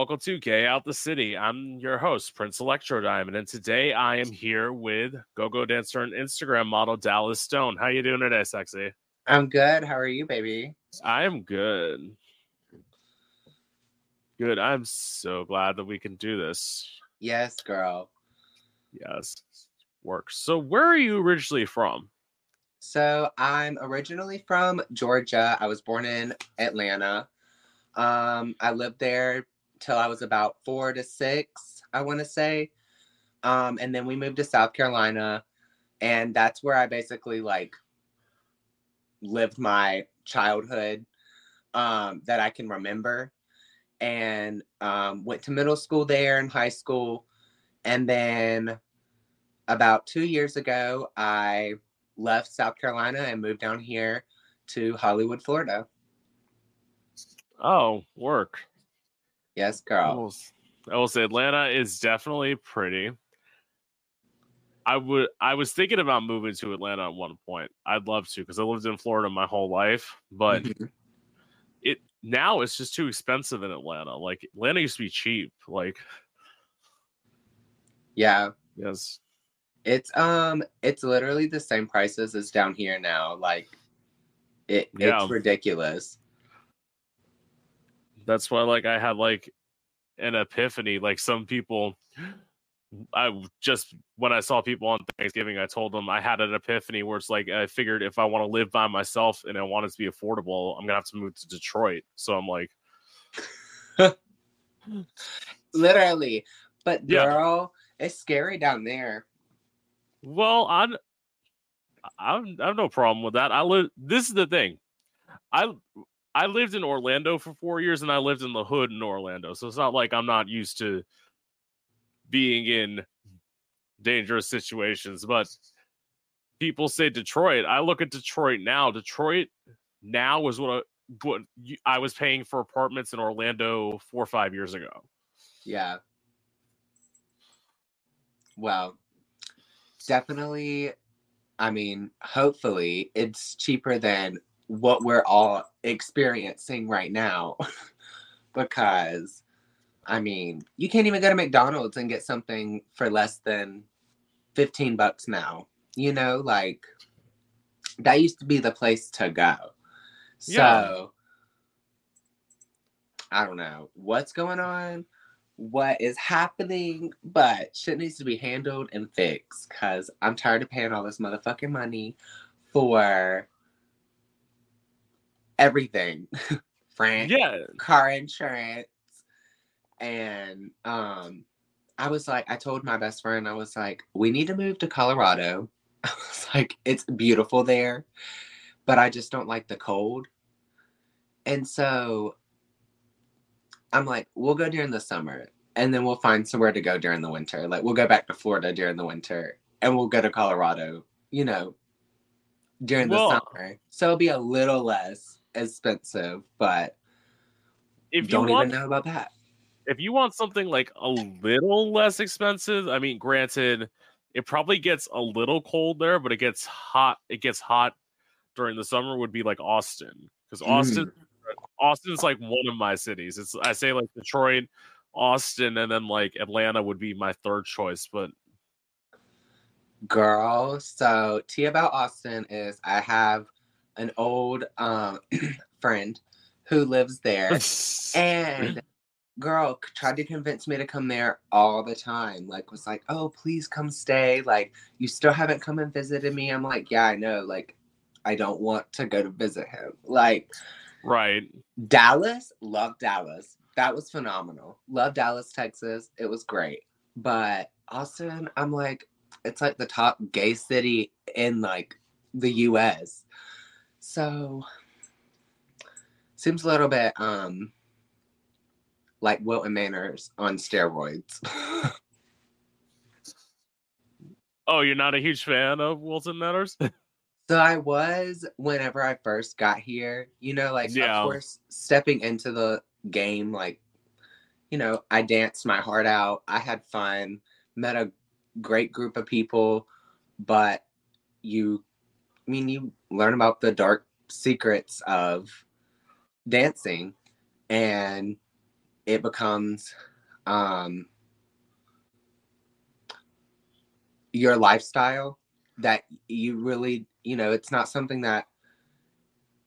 Welcome to Gay Out the City. I'm your host, Prince Electro Diamond, and today I am here with go-go dancer and Instagram model Dallas Stone. How you doing today, sexy? I'm good. How are you, baby? I am good. Good. I'm so glad that we can do this. Yes, girl. Yes. Works. So where are you originally from? So I'm originally from Georgia. I was born in Atlanta. Um, I lived there till I was about four to six, I want to say. Um, and then we moved to South Carolina, and that's where I basically like lived my childhood um, that I can remember. And um, went to middle school there and high school. And then about two years ago, I left South Carolina and moved down here to Hollywood, Florida. Oh, work. Yes, will, I will say Atlanta is definitely pretty. I would I was thinking about moving to Atlanta at one point. I'd love to because I lived in Florida my whole life, but Mhm. it now it's just too expensive in Atlanta. Like Atlanta used to be cheap. Like yeah, yes. it's um, it's literally the same prices as down here now. Like, it Yeah. it's ridiculous. That's why like I had like an epiphany. Like some people I just when I saw people on Thanksgiving, I told them I had an epiphany where it's like I figured if I want to live by myself and I want it to be affordable, I'm gonna have to move to Detroit. So I'm like, Literally, but Yeah. girl, it's scary down there. well, I'm I'm I have no problem with that. I live this is the thing. I I lived in Orlando for four years and I lived in the hood in Orlando. So it's not like I'm not used to being in dangerous situations. But people say Detroit. I look at Detroit now. Detroit now is what I, what I was paying for apartments in Orlando four or five years ago. Yeah. Well, definitely. I mean, hopefully, it's cheaper than what we're all experiencing right now. because, I mean, you can't even go to McDonald's and get something for less than 15 bucks now. You know, like that used to be the place to go. So, Yeah. I don't know what's going on what is happening, but shit needs to be handled and fixed because I'm tired of paying all this motherfucking money for everything. Rent, Yeah, car insurance, and um I was like, I told my best friend, I was like, we need to move to Colorado. I was like, it's beautiful there, but I just don't like the cold. And so I'm like, we'll go during the summer and then we'll find somewhere to go during the winter. Like we'll go back to Florida during the winter and we'll go to Colorado, you know, during the Well- summer. So it'll be a little less expensive, but if you don't want even know about that. if you want something like a little less expensive, I mean, granted, it probably gets a little cold there, but it gets hot. It gets hot during the summer. Would be like Austin because Austin, mm. Austin's like one of my cities. It's I say like Detroit, Austin, and then like Atlanta would be my third choice. But Girl, so tea about Austin is I have an old um friend who lives there. And girl tried to convince me to come there all the time like was like oh please come stay like you still haven't come and visited me. I'm like yeah i know like i don't want to go to visit him. Like right, dallas love dallas. That was phenomenal. Love dallas texas. It was great. But austin i'm like it's like the top gay city in like the us so seems a little bit um like Wilton Manors on steroids. oh, you're not a huge fan of Wilton Manors? so I was whenever I first got here, you know, like Yeah. of course stepping into the game, like, you know, I danced my heart out. I had fun, met a great group of people, but you I mean you learn about the dark secrets of dancing and it becomes um your lifestyle that you really you know it's not something that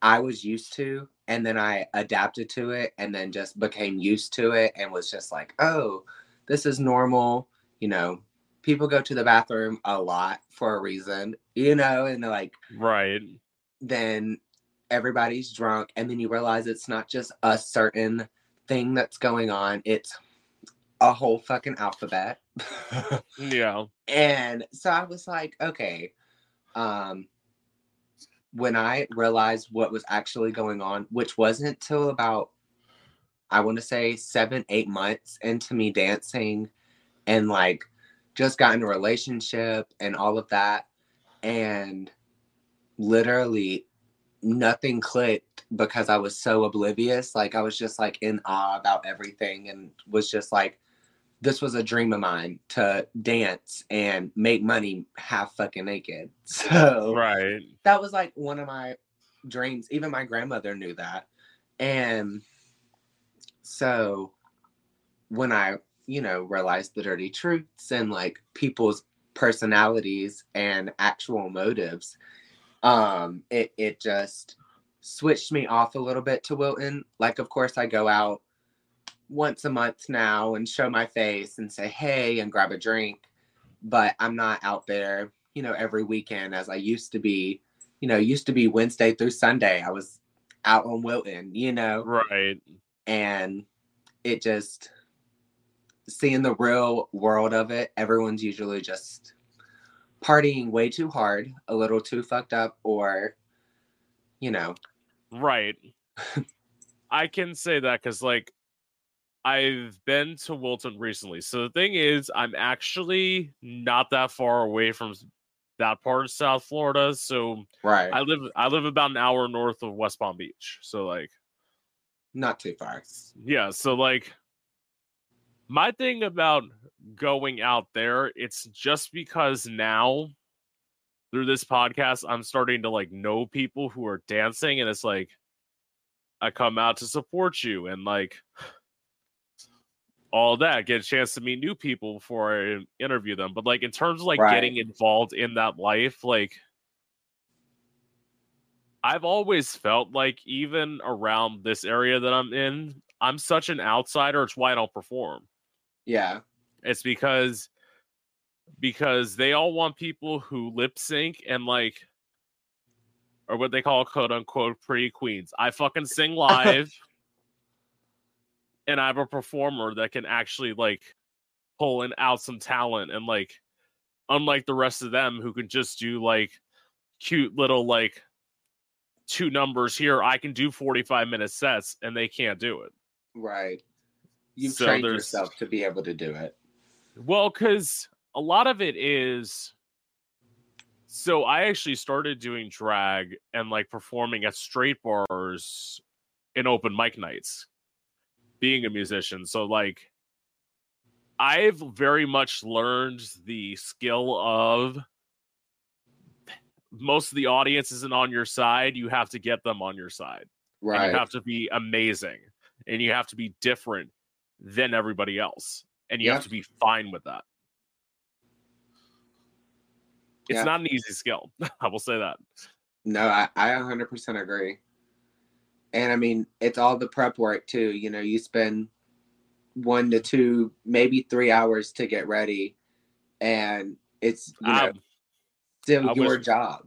i was used to and then i adapted to it and then just became used to it and was just like oh this is normal you know people go to the bathroom a lot for a reason you know and like right. then everybody's drunk and then you realize it's not just a certain thing that's going on it's a whole fucking alphabet. Yeah. And so i was like okay um when i realized what was actually going on which wasn't till about i want to say seven eight months into me dancing and like just got in a relationship and all of that and literally nothing clicked because I was so oblivious. Like I was just like in awe about everything and was just like, this was a dream of mine to dance and make money half fucking naked. So right. that was like one of my dreams. Even my grandmother knew that. And so when I, you know, realize the dirty truths and like people's personalities and actual motives, um it it just switched me off a little bit to wilton. Like of course i go out once a month now and show my face and say hey and grab a drink but i'm not out there you know every weekend as i used to be. You know used to be wednesday through sunday i was out on wilton you know? Right. And it just seeing the real world of it everyone's usually just partying way too hard, a little too fucked up, or, you know. Right. I can say that because, like, I've been to Wilton recently. So the thing is, I'm actually not that far away from that part of South Florida. So right, I live I live about an hour north of West Palm Beach. So like, not too far. Yeah. So like, my thing about going out there. It's just because now through this podcast, I'm starting to like know people who are dancing, and it's like I come out to support you and like all that, get a chance to meet new people before I interview them. But like in terms of like right. getting involved in that life, like I've always felt like even around this area that I'm in, I'm such an outsider. It's why I don't perform. Yeah. It's because because they all want people who lip sync and like or what they call quote unquote pretty queens. I fucking sing live and I have a performer that can actually like pull in out some talent and like unlike the rest of them who can just do like cute little like two numbers here, I can do 45 minute sets and they can't do it. Right. You've so trained yourself to be able to do it. Well, because a lot of it is. So I actually started doing drag and like performing at straight bars in open mic nights, being a musician. So like, I've very much learned the skill of most of the audience isn't on your side. You have to get them on your side. Right. And you have to be amazing and you have to be different than everybody else and you yeah. have to be fine with that. It's yeah. not an easy skill. I will say that. No, I, I 100% agree. And I mean, it's all the prep work too. You know, you spend one to two, maybe three hours to get ready, and it's you know still I your wish, job.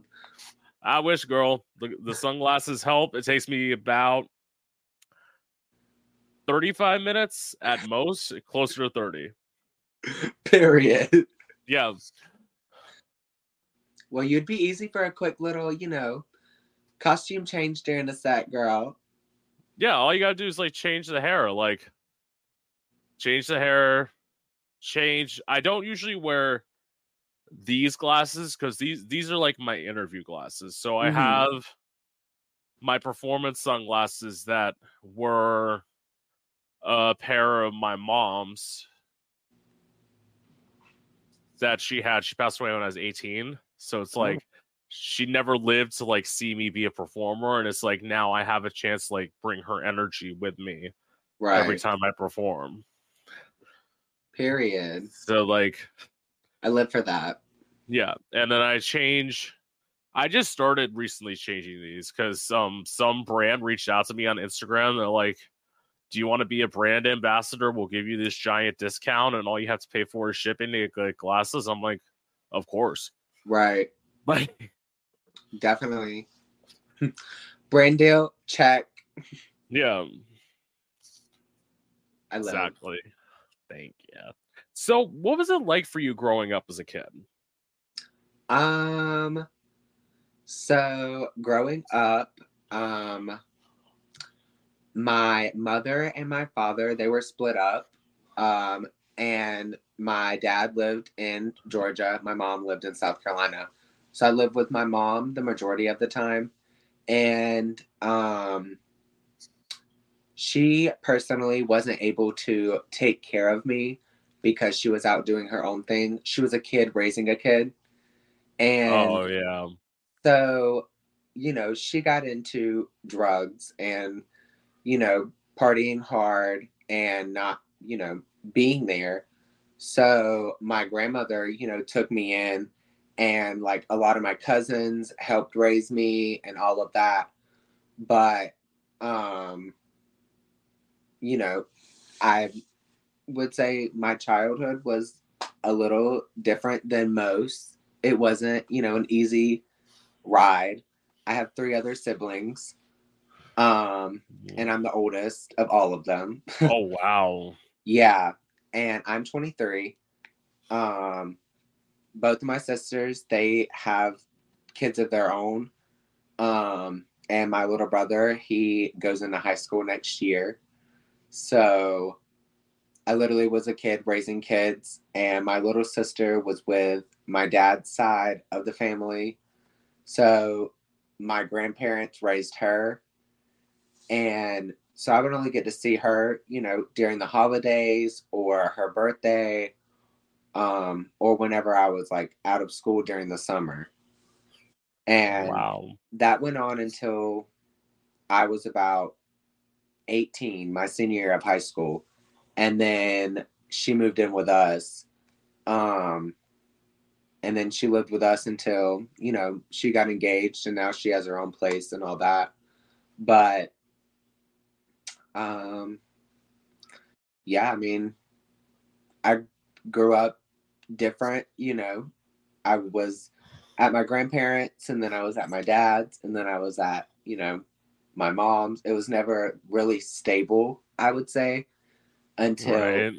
I wish, girl, the, the sunglasses help. It takes me about 35 minutes at most, closer to 30. Period. Yeah. Well, you'd be easy for a quick little, you know, costume change during the set, girl. Yeah, all you gotta do is like change the hair, like change the hair, change. I don't usually wear these glasses because these these are like my interview glasses. So I mm-hmm. have my performance sunglasses that were a pair of my mom's that she had. She passed away when I was 18. So it's oh. like she never lived to like see me be a performer. And it's like now I have a chance to like bring her energy with me Right. every time I perform. Period. So like I live for that. Yeah, and then I change. I just started recently changing these because um some brand reached out to me on Instagram. They're like, "Do you want to be a brand ambassador? We'll give you this giant discount, and all you have to pay for is shipping to get glasses." I'm like, "Of course." Right. Like, Definitely. Brand deal, check. yeah, I live. exactly. Thank you. So, what was it like for you growing up as a kid? Um so growing up, um my mother and my father, they were split up. Um and my dad lived in Georgia, my mom lived in South Carolina. So I lived with my mom the majority of the time and um she personally wasn't able to take care of me because she was out doing her own thing. She was a kid raising a kid. And oh yeah, so, you know, she got into drugs and, you know, partying hard and not, you know, being there. So my grandmother, you know, took me in and like a lot of my cousins helped raise me and all of that. But um you know, I would say my childhood was a little different than most. It wasn't, you know, an easy ride. I have three other siblings. Um, and I'm the oldest of all of them. oh wow, yeah. And I'm 23. Um, both of my sisters, they have kids of their own. Um, and my little brother, he goes into high school next year. So I literally was a kid raising kids, and my little sister was with my dad's side of the family. So my grandparents raised her. And so I would only get to see her, you know, during the holidays or her birthday, um, or whenever I was like out of school during the summer. And wow, that went on until I was about 18, my senior year of high school. And then she moved in with us. Um, and then she lived with us until, you know, she got engaged and now she has her own place and all that. But um yeah, I mean I grew up different, you know. I was at my grandparents and then I was at my dad's and then I was at, you know, my mom's. It was never really stable, I would say, until right?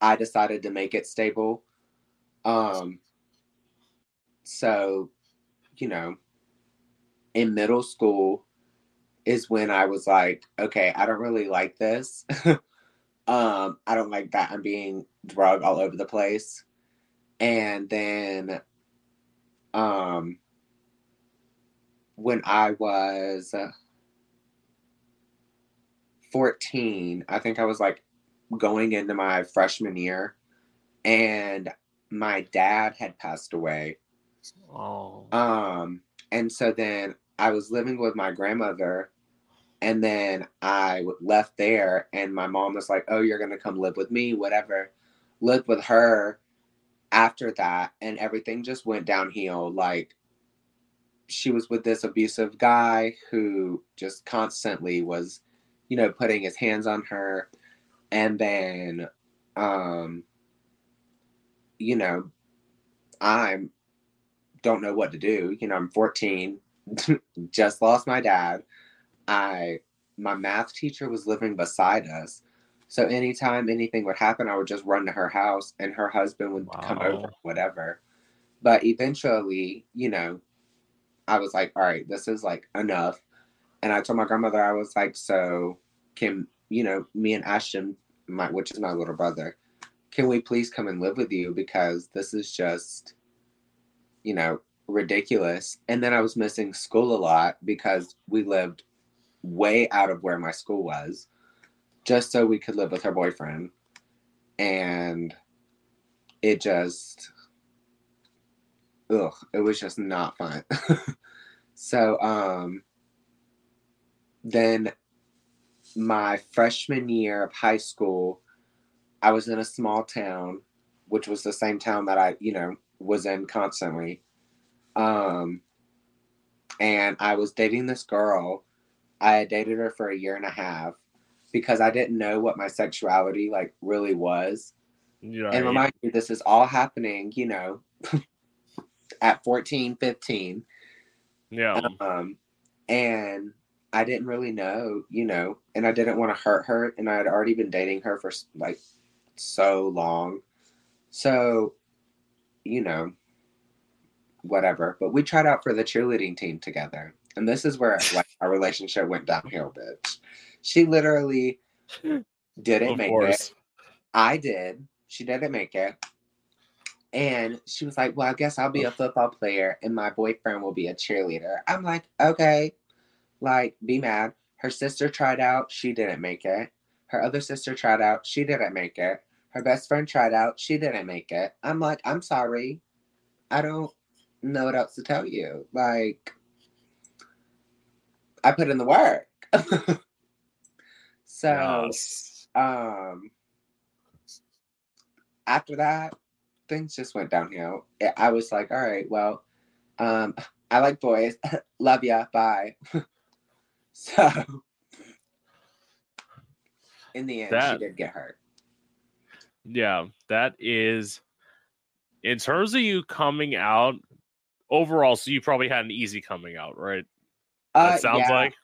I decided to make it stable. Um so, you know, in middle school is when I was like, okay, I don't really like this. um, I don't like that I'm being drug all over the place. And then um when I was uh, 14, I think I was like going into my freshman year and my dad had passed away. Oh, Um, and so then I was living with my grandmother, and then I left there, and my mom was like, "Oh, you're gonna come live with me, whatever." Lived with her after that, and everything just went downhill. Like she was with this abusive guy who just constantly was, you know, putting his hands on her, and then, um, you know, I'm don't know what to do. You know, I'm 14, just lost my dad. I my math teacher was living beside us. So anytime anything would happen, I would just run to her house and her husband would come over, whatever. But eventually, you know, I was like, all right, this is like enough. And I told my grandmother, I was like, so can, you know, me and Ashton, my which is my little brother, can we please come and live with you? Because this is just you know, ridiculous. And then I was missing school a lot because we lived way out of where my school was, just so we could live with her boyfriend. And it just, ugh, it was just not fun. so, um, then my freshman year of high school, I was in a small town, which was the same town that I, you know, was in constantly. Um, and I was dating this girl. I had dated her for a year and a half because I didn't know what my sexuality like really was. Yeah. And remind you, this is all happening, you know, at 14, 15. yeah. Um, and I didn't really know, you know, and I didn't want to hurt her. And I had already been dating her for like so long. So, you know, whatever. But we tried out for the cheerleading team together. And this is where like our relationship went downhill, bitch. She literally didn't of make it. I did. She didn't make it. And she was like, Well, I guess I'll be a football player and my boyfriend will be a cheerleader. I'm like, Okay, like, be mad. Her sister tried out. She didn't make it. Her other sister tried out. She didn't make it. Her best friend tried out. She didn't make it. I'm like, I'm sorry. I don't know what else to tell you. Like, I put in the work. so, Yes. um after that things just went downhill I- was like all right well um i like boys love ya bye so in the end That- she did get hurt Yeah, that is in terms of you coming out overall, so you probably had an easy coming out, right? That uh, sounds yeah, like?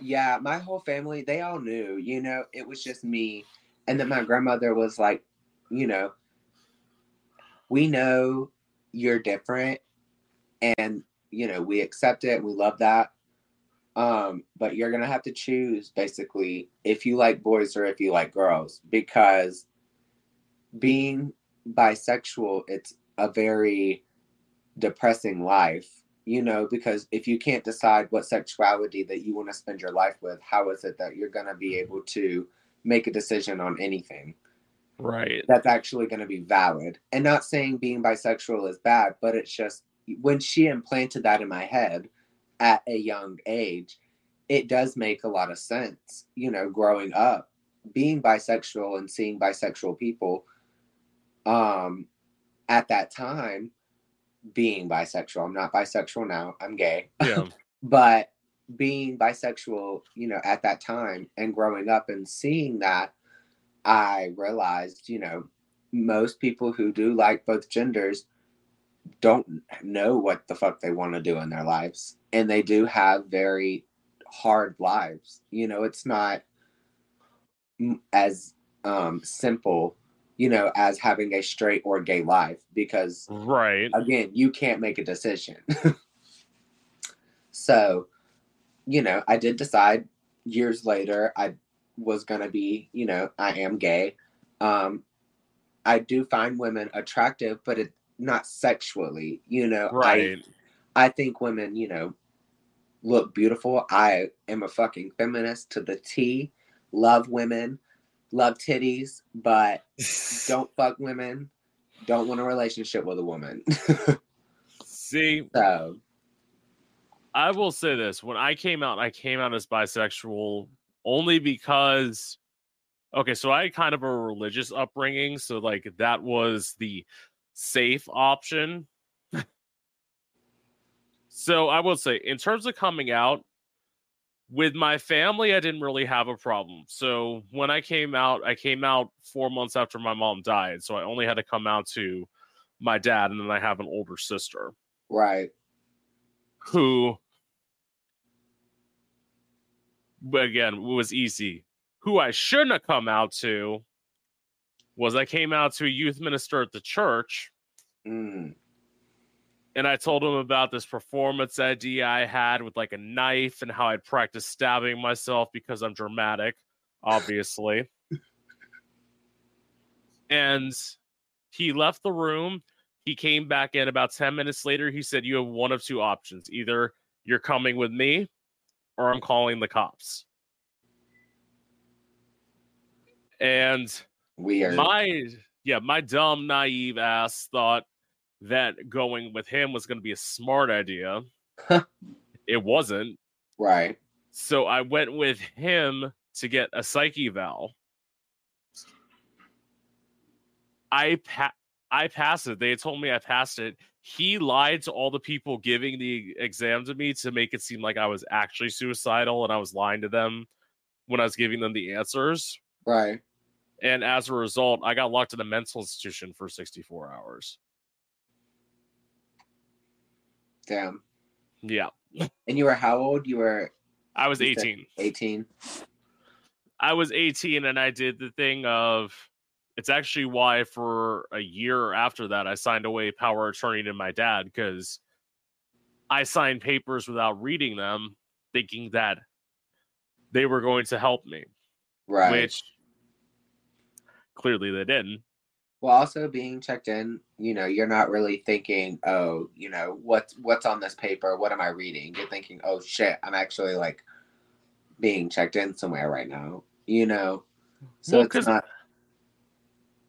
Yeah my whole family they all knew you know it was just me and then my grandmother was like you know we know you're different and you know we accept it we love that um but you're gonna have to choose basically if you like boys or if you like girls because being bisexual it's a very depressing life you know because if you can't decide what sexuality that you want to spend your life with how is it that you're gonna be able to make a decision on anything right. that's actually going to be valid. And not saying being bisexual is bad, but it's just when she implanted that in my head at a young age, it does make a lot of sense. You know, growing up, being bisexual and seeing bisexual people um at that time being bisexual. I'm not bisexual now. I'm gay Yeah. but being bisexual, you know, at that time and growing up and seeing that, I realized, you know, most people who do like both genders don't know what the fuck they want to do in their lives. And they do have very hard lives. You know, it's not as um, simple, you know, as having a straight or gay life because right. again, you can't make a decision. so, you know, I did decide years later I was going to be, you know, I am gay. Um I do find women attractive, but it not sexually, you know. Right. I I think women, you know, look beautiful. I am a fucking feminist to the T. Love women, love titties, but don't fuck women. Don't want a relationship with a woman. See, so, I will say this: when I came out, I came out as bisexual only because, okay, so I had kind of a religious upbringing, so like that was the safe option. so I will say, in terms of coming out, with my family, I didn't really have a problem. So when I came out, I came out four months after my mom died, so I only had to come out to my dad, and then I have an older sister right. who again was easy who i shouldn't have come out to was i came out to a youth minister at the church Mm, and i told him about this performance idea i had with like a knife and how i'd practice stabbing myself because i'm dramatic obviously. And he left the room. He came back in about 10 minutes later. He said you have one of two options. Either you're coming with me or i'm calling the cops. And weird. my yeah my dumb naive ass thought that going with him was going to be a smart idea it wasn't right. so i went with him to get a psych eval. I pa- I passed it. They told me I passed it. He lied to all the people giving the exam to me to make it seem like I was actually suicidal and I was lying to them when I was giving them the answers. Right. And as a result, I got locked in a mental institution for 64 hours. Damn. Yeah. And you were how old? You were I was 18. 18. I was 18 and I did the thing of it's actually why for a year after that I signed away power of attorney to my dad because I signed papers without reading them, thinking that they were going to help me, Right. which clearly they didn't. Well, also being checked in, you know, you're not really thinking, oh, you know, what's what's on this paper? What am I reading? You're thinking, oh shit, I'm actually like being checked in somewhere right now. You know, so Well, it's not.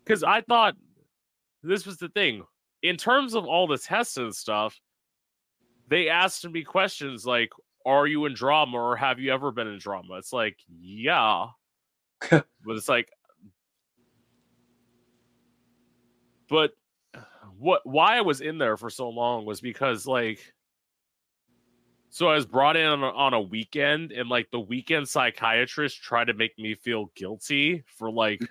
Because I thought this was the thing. In terms of all the tests and stuff, they asked me questions like, Are you in drama or have you ever been in drama? It's like, Yeah. but it's like, but what why I was in there for so long was because like so I was brought in on a, on a weekend and like the weekend psychiatrist tried to make me feel guilty for like mm.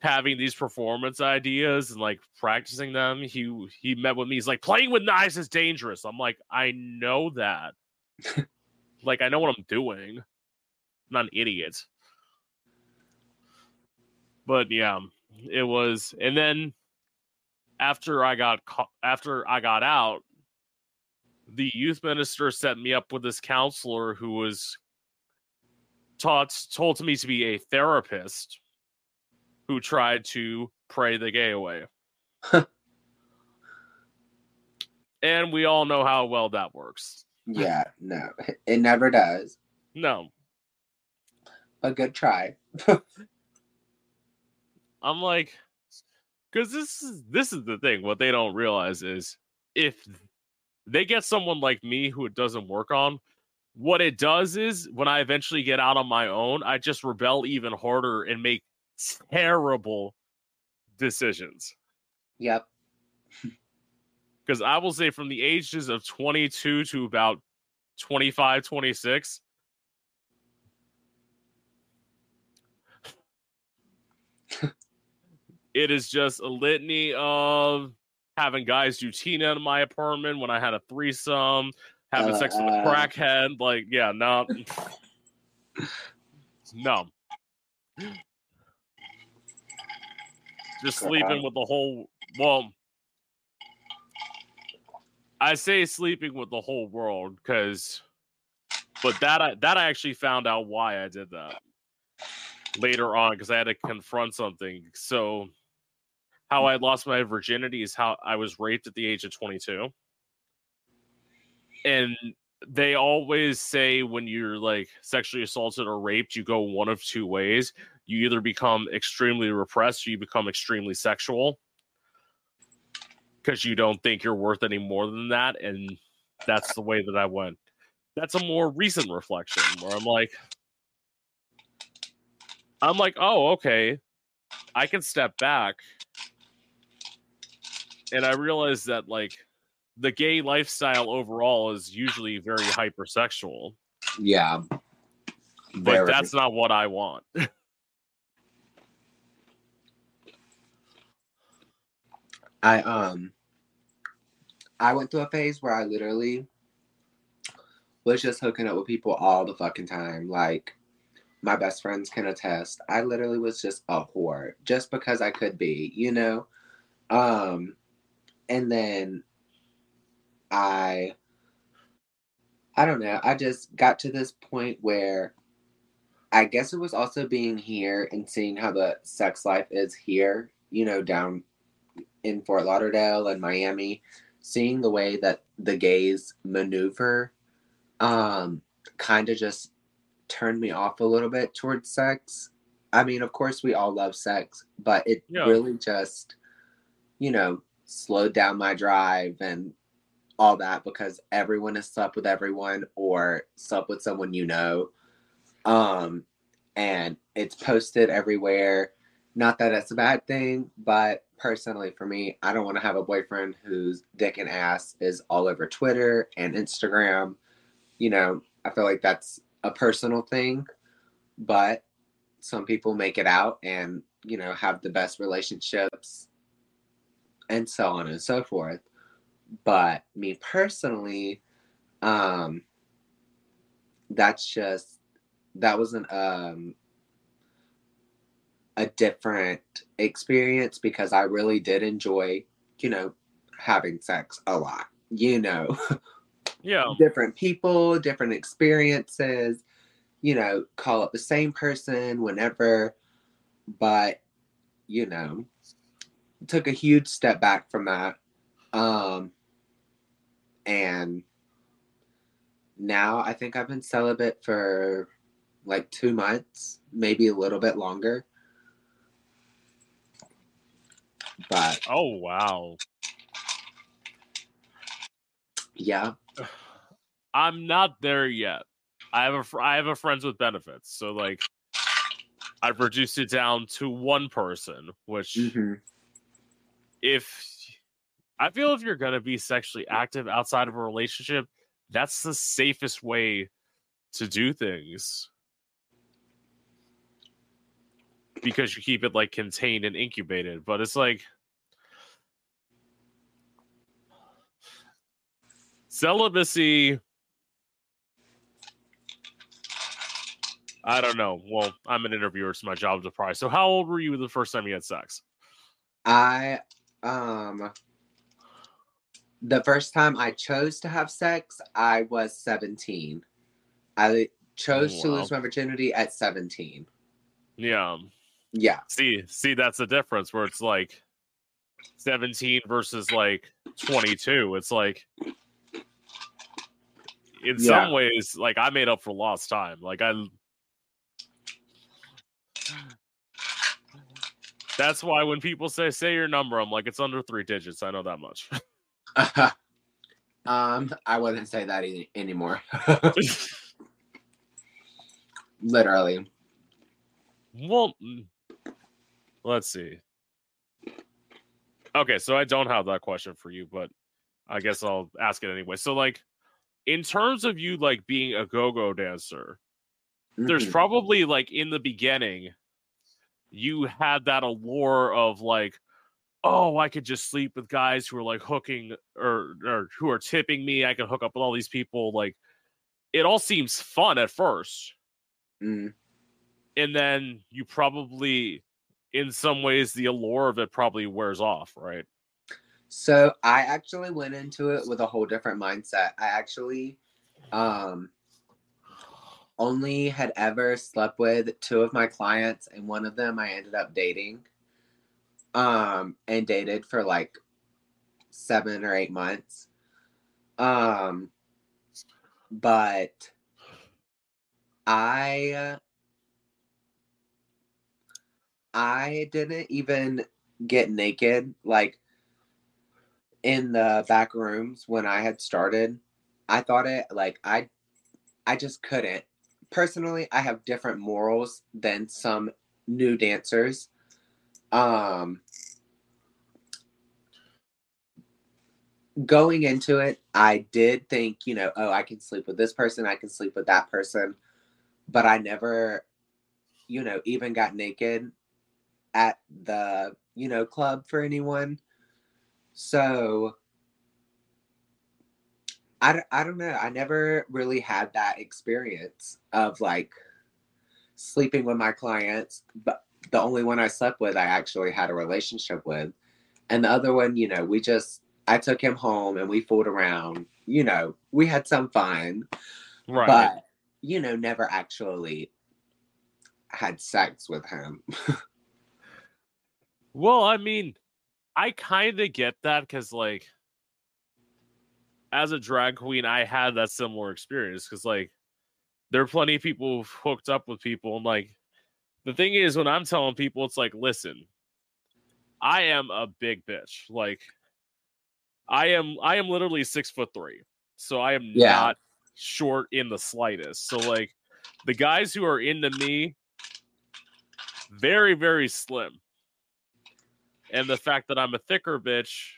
having these performance ideas and like practicing them. He he met with me. He's like playing with knives is dangerous. I'm like I know that. like I know what I'm doing. I'm not an idiot. But yeah, it was and then after I got after I got out the youth minister set me up with this counselor who was taught told to me to be a therapist who tried to pray the gay away. and we all know how well that works. Yeah, no, it never does. No, A good try. I'm like, because this is this is the thing. What they don't realize is if they get someone like me who it doesn't work on, what it does is when I eventually get out on my own, I just rebel even harder and make terrible decisions. Yep. Because I will say from the ages of 22 to about 25, 26, it is just a litany of having guys do Tina in my apartment when I had a threesome, having sex with a Uh. crackhead. Like, yeah, no. no. Just sleeping with the whole well. I say sleeping with the whole world because, but that I that I actually found out why I did that later on because I had to confront something. So, how mm. I lost my virginity is how I was raped at the age of 22. And they always say when you're like sexually assaulted or raped, you go one of two ways. You either become extremely repressed or you become extremely sexual because you don't think you're worth any more than that. And that's the way that I went. That's a more recent reflection where I'm like, I'm like, oh, okay. I can step back. And I realize that like the gay lifestyle overall is usually very hypersexual, Yeah. but Very. that's not what I want. I um I went through a phase where I literally was just hooking up with people all the fucking time. Like my best friends can attest. I literally was just a whore just because I could be, you know? Um and then I I don't know. I just got to this point where I guess it was also being here and seeing how the sex life is here, you know, down in Fort Lauderdale and Miami, seeing the way that the gays maneuver um kind of just turned me off a little bit towards sex. I mean, of course we all love sex, but it Yeah. really just you know, slowed down my drive and all that because everyone has slept with everyone or slept with someone you know. Um and it's posted everywhere. Not that it's a bad thing, but personally for me, I don't want to have a boyfriend whose dick and ass is all over Twitter and Instagram. You know, I feel like that's a personal thing, but some people make it out and, you know, have the best relationships and so on and so forth. But me personally, um, that's just that was an um a different experience because I really did enjoy, you know, having sex a lot. You know, Yeah. different people, different experiences, you know, call up the same person whenever, but you know, took a huge step back from that. Um and now I think I've been celibate for like 2 months, maybe a little bit longer. But Oh wow. yeah, I'm not there yet. I have a fr- I have a friends with benefits, so like I've reduced it down to one person. Which, mhm, if I feel if you're gonna be sexually active outside of a relationship, that's the safest way to do things because you keep it like contained and incubated. But it's like celibacy. I don't know. Well, I'm an interviewer, so my job's a prize. So, how old were you the first time you had sex? I um the first time I chose to have sex, I was 17. I chose to lose my virginity at 17. Yeah. Yeah. See, see, that's the difference where it's like 17 versus like 22. It's like in Yeah. some ways, like I made up for lost time. Like I That's why when people say say your number, I'm like it's under three digits. I know that much. um I wouldn't say that any- anymore. Literally. well, mm, let's see. Okay, so I don't have that question for you, but I guess I'll ask it anyway. So, like, in terms of you like being a go-go dancer, there's Mhm. probably like in the beginning, you had that allure of like, oh, I could just sleep with guys who are like hooking or or who are tipping me. I could hook up with all these people. Like, it all seems fun at first Mm. and then you probably in some ways the allure of it probably wears off right So I actually went into it with a whole different mindset. I actually um only had ever slept with two of my clients and one of them I ended up dating. Um and dated for like 7 or 8 months. Um but I I didn't even get naked like in the back rooms when I had started. I thought it like I I just couldn't. Personally, I have different morals than some new dancers. Um going into it, I did think, you know, oh, I can sleep with this person, I can sleep with that person, but I never you know, even got naked at the, you know, club for anyone. So I, I don't know. I never really had that experience of like sleeping with my clients, but the only one I slept with, I actually had a relationship with. And the other one, you know, we just, I took him home and we fooled around. You know, we had some fun, right but, you know, never actually had sex with him. well i mean i kind of get that because like as a drag queen i had that similar experience because like there are plenty of people who've hooked up with people and like the thing is when i'm telling people it's like listen i am a big bitch like i am i am literally six foot three so i am Yeah. not short in the slightest so like the guys who are into me very, very slim. And the fact that I'm a thicker bitch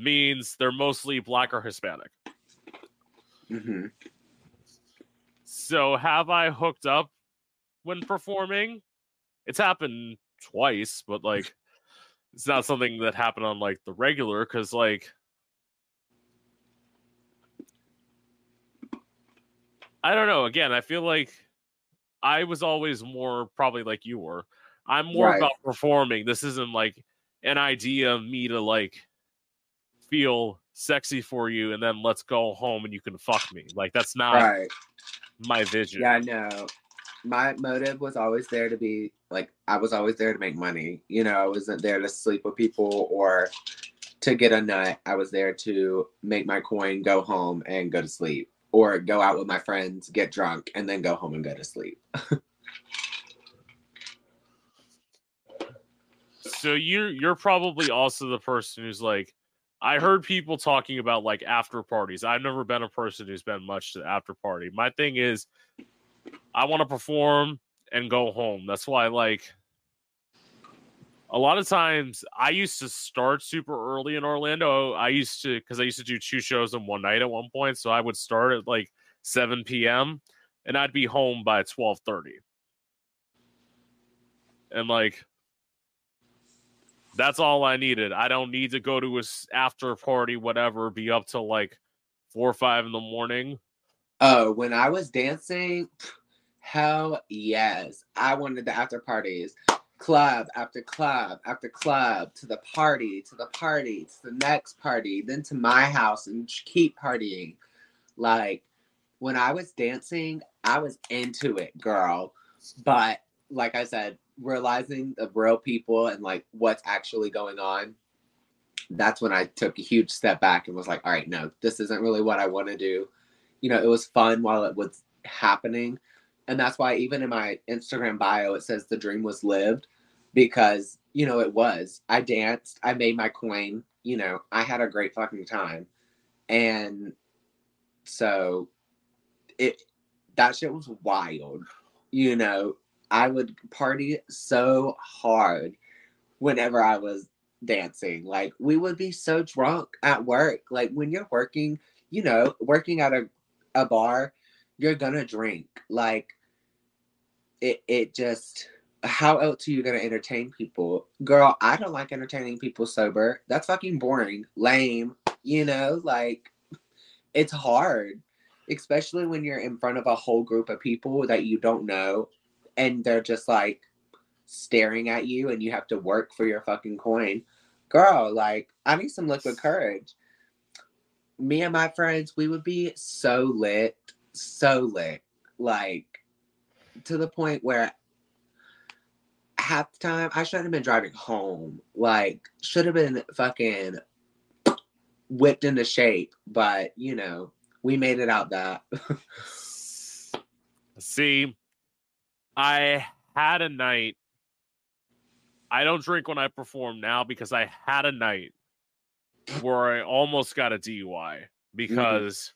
means they're mostly black or Hispanic. hmm So have I hooked up when performing? It's happened twice, but like it's not something that happened on like the regular because like I don't know. Again, I feel like I was always more probably like you were. I'm more Right. about performing. This isn't like an idea of me to like feel sexy for you and then let's go home and you can fuck me. Like that's not Right. my vision. Yeah, no. My motive was always there to be like I was always there to make money. You know, I wasn't there to sleep with people or to get a nut. I was there to make my coin, go home and go to sleep. Or go out with my friends, get drunk, and then go home and go to sleep. So you're you're probably also the person who's like I heard people talking about like after parties. I've never been a person who's been much to after party. My thing is I want to perform and go home. That's why like a lot of times I used to start super early in Orlando. I used to because I used to do two shows in one night at one point. So I would start at like 7 p.m. and I'd be home by 12:30. And like that's all I needed. I don't need to go to a s- after party, whatever, be up till like four or five in the morning. Oh, when I was dancing, hell yes. I wanted the after parties. Club after club after club to the party, to the party, to the next party, then to my house and keep partying. Like when I was dancing, I was into it, girl. But like I said, realizing the real people and like what's actually going on, that's when I took a huge step back and was like, all right, no, this isn't really what I want to do you know, it was fun while it was happening. And that's why even in my Instagram bio, it says the dream was lived because, you know, it was. I danced, I made my coin, you know, I had a great fucking time. And so it, that shit was wild. You know, I would party so hard whenever I was dancing. Like, we would be so drunk at work. Like, when you're working, you know, working at a a bar, you're gonna drink. Like it it just how else are you gonna entertain people? Girl, I don't like entertaining people sober. That's fucking boring, lame, you know, like it's hard. Especially when you're in front of a whole group of people that you don't know and they're just like staring at you and you have to work for your fucking coin. Girl, like I need some liquid courage me and my friends, we would be so lit, so lit, like to the point where half the time I shouldn't have been driving home. Like, should have been fucking whipped into shape, but you know, we made it out that. See, I had a night. I don't drink when I perform now because I had a night where I almost got a DUI because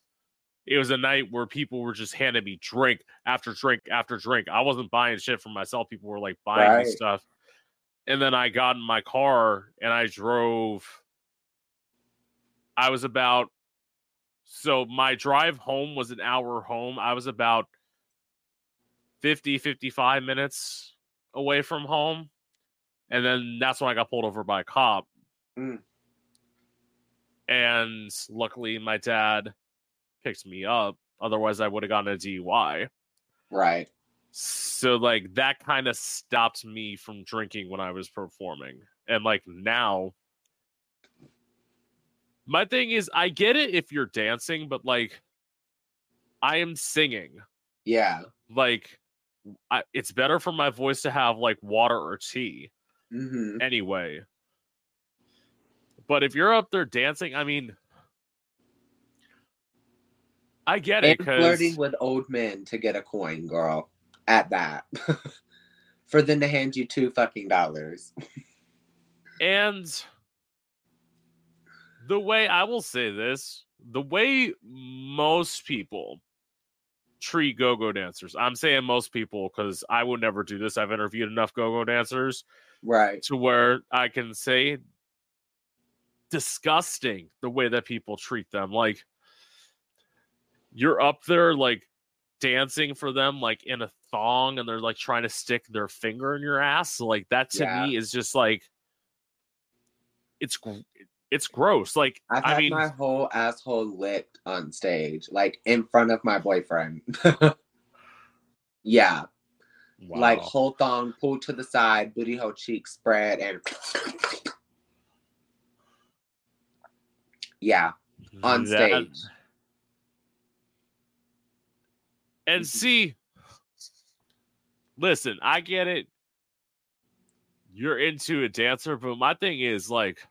it was a night where people were just handing me drink after drink after drink. I wasn't buying shit for myself. People were like buying me Right. stuff. And then I got in my car and I drove. I was about so my drive home was an hour home. I was about 50, 55 minutes away from home. And then that's when I got pulled over by a cop. Mm. And luckily, my dad picked me up. Otherwise, I would have gotten a DUI. right. So, like, that kind of stopped me from drinking when I was performing. And, like, now, my thing is, I get it if you're dancing, but, like, I am singing. Yeah. Like, I, it's better for my voice to have, like, water or tea hmm anyway. But if you're up there dancing, I mean, I get it And flirting with old men to get a coin, girl. At that. For them to hand you two fucking dollars. and the way I will say this, the way most people treat go-go dancers. I'm saying most people because I would never do this. I've interviewed enough go-go dancers Right. to where I can say disgusting the way that people treat them. Like you're up there like dancing for them like in a thong and they're like trying to stick their finger in your ass. So, like that to Yeah. me is just like it's it's gross. Like I've I had mean my whole asshole licked on stage, like in front of my boyfriend. yeah. Like whole thong pulled to the side, booty hole cheek spread, and yeah. on That- stage. And Mhm. see, listen, I get it. You're into a dancer, but my thing is like,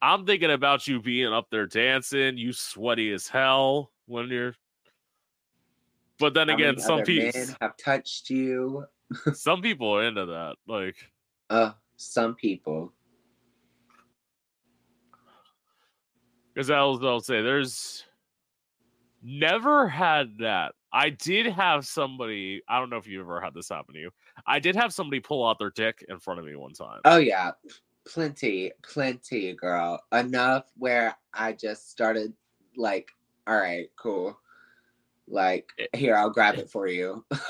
I'm thinking about you being up there dancing, you sweaty as hell when you're. But then How again, some people, have touched you. some people are into that. Like, Uh, some people. because I'll, I'll say there's never had that. I did have somebody. I don't know if you ever had this happen to you. I did have somebody pull out their dick in front of me one time. Oh yeah, plenty, plenty, girl. Enough where I just started like, all right, cool. Like here, I'll grab it for you.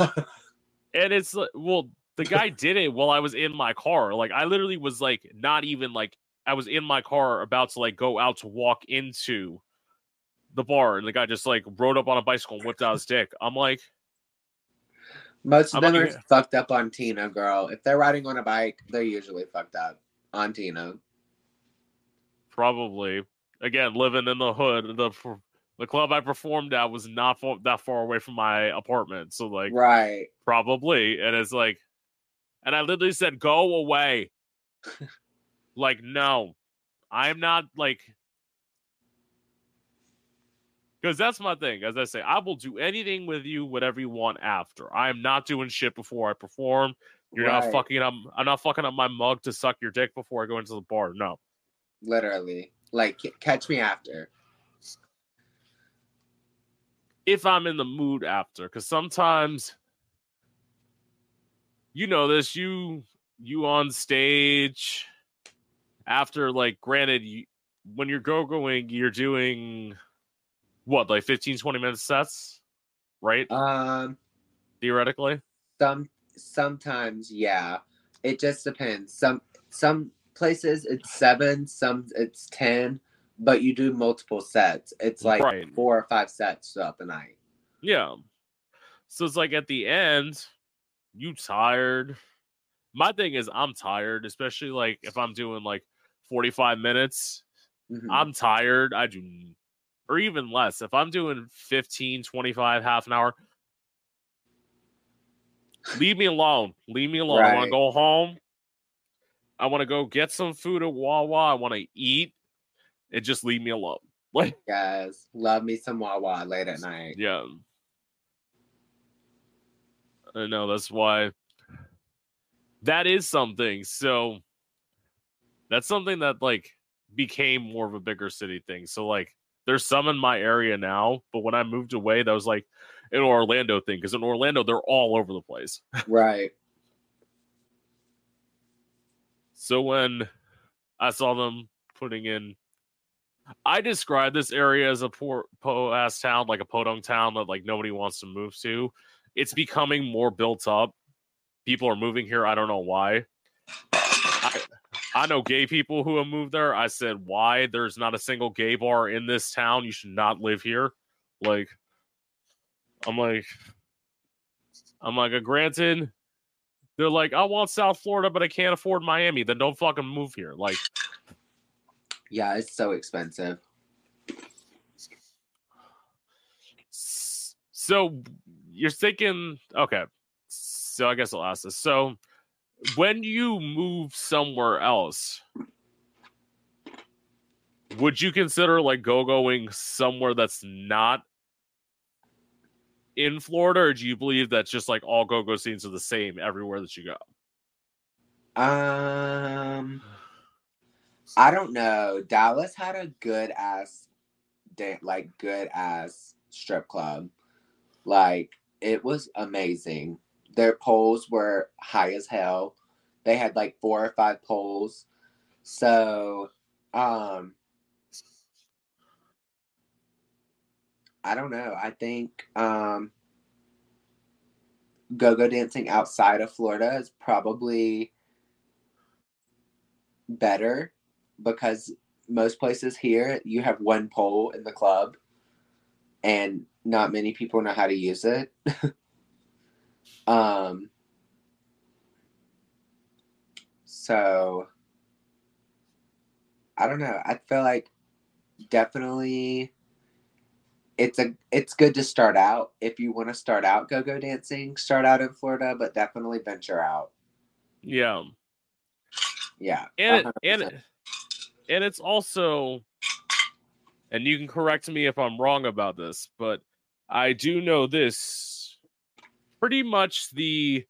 and it's well, the guy did it while I was in my car. Like, I literally was like, not even like, I was in my car about to like go out to walk into the bar, and the guy just like rode up on a bicycle and whipped out his dick. I'm like, Most of I'm them like, are fucked up on Tina, girl. If they're riding on a bike, they're usually fucked up on Tina. probably again living in the hood. The the club I performed at was not far, that far away from my apartment, so like Right. probably. And it's like, and I literally said, "Go away." like, no, I'm not like, because that's my thing. As I say, I will do anything with you, whatever you want after. I am not doing shit before I perform. You're not fucking up. I'm not fucking up my mug to suck your dick before I go into the bar. No. Literally. Like catch me after. if I'm in the mood after, because sometimes you know this, you you on stage after like granted you, when you're go going, you're doing what, like 15, 20 minute sets, right? Um Theoretically. some sometimes yeah. It just depends. Some some places it's seven, some it's ten, but you do multiple sets. It's like Right. four or five sets throughout the night. Yeah. So it's like at the end, you tired. My thing is I'm tired, especially like if I'm doing like 45 minutes. Mhm. I'm tired. I do, or even less. If I'm doing 15, 25, half an hour, leave me alone. Leave me alone. I want to go home. I want to go get some food at Wawa. I want to eat and just leave me alone. Like, Yes. Love me some Wawa late at night. yeah. I know that's why that is something. So that's something that like became more of a bigger city thing. So like there's some in my area now, but when I moved away, that was like an Orlando thing because in Orlando they're all over the place. Right. So when I saw them putting in, I describe this area as a poor po ass town, like a podunk town that like nobody wants to move to. It's becoming more built up. People are moving here. I don't know why. I, I know gay people who have moved there. I said, why? There's not a single gay bar in this town. You should not live here. Like, I'm like, I'm like, uh, granted, they're like, I want South Florida, but I can't afford Miami. Then don't fucking move here. Like, Yeah, it's so expensive. so you're thinking, okay. So I guess I'll ask this. So when you move somewhere else, would you consider like go going somewhere that's not in Florida, or do you believe that just like all go go scenes are the same everywhere that you go? Um I don't know. Dallas had a good ass like good ass strip club. Like it was amazing. Their poles were high as hell. They had like four or five poles. So, um, I don't know. I think um, go go dancing outside of Florida is probably better because most places here you have one pole in the club and not many people know how to use it. um so I don't know. I feel like definitely it's a it's good to start out if you want to start out go-go dancing, start out in Florida, but definitely venture out. Yeah. Yeah. And it, and 100%. it, and it's also and you can correct me if I'm wrong about this, but I do know this pretty much the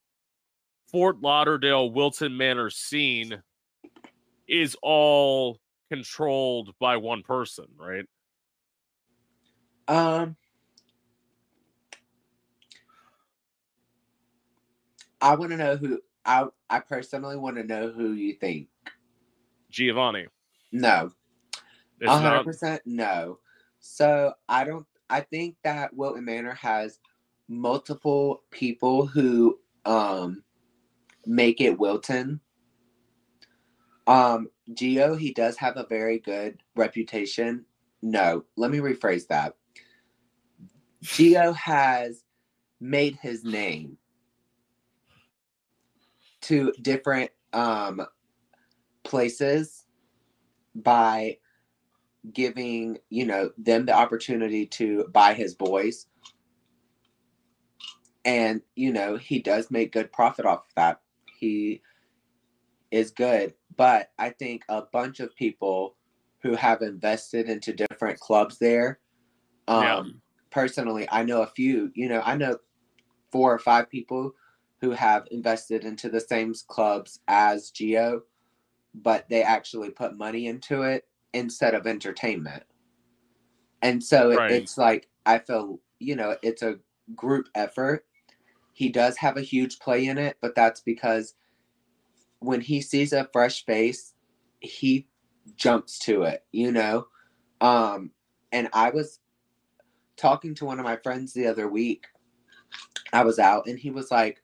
Fort Lauderdale Wilton Manor scene is all controlled by one person, right? Um, I want to know who. I I personally want to know who you think. Giovanni. No, One hundred percent no. So I don't. I think that Wilton Manor has multiple people who um make it Wilton. Um, Geo, he does have a very good reputation. No, let me rephrase that. Geo has made his name to different um places by giving you know them the opportunity to buy his boys. And you know he does make good profit off of that. He is good. But i think a bunch of people who have invested into different clubs there um. Personally i know a few you know i know four or five people who have invested into the same clubs as geo but they actually put money into it instead of entertainment. And so it- it's like i feel you know it's a group effort. He does have a huge play in it but that's because when he sees a fresh face he jumps to it you know? Um and i was talking to one of my friends the other week i was out and he was like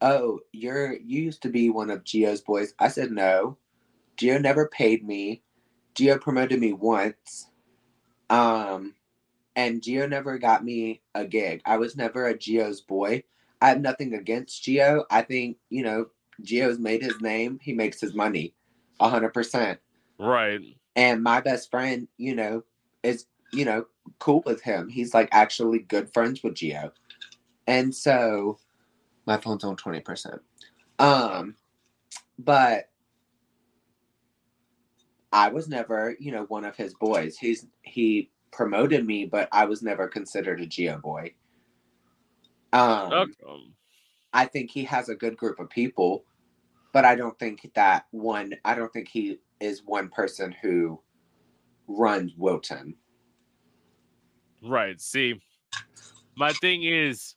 oh you're you used to be one of geo's boys. I said no. Geo never paid me. Geo promoted me once um and geo never got me a gig. I was never a geo's boy. I have nothing against geo i think you know geo's made his name. He makes his money 100% right. and my best friend you know is you know cool with him he's like actually good friends with geo and so my phone's on 20% um but i was never you know one of his boys he's he promoted me but i was never considered a geo boy um. I think he has a good group of people, but I don't think that one. I don't think he is one person who runs Wilton. Right. See, my thing is,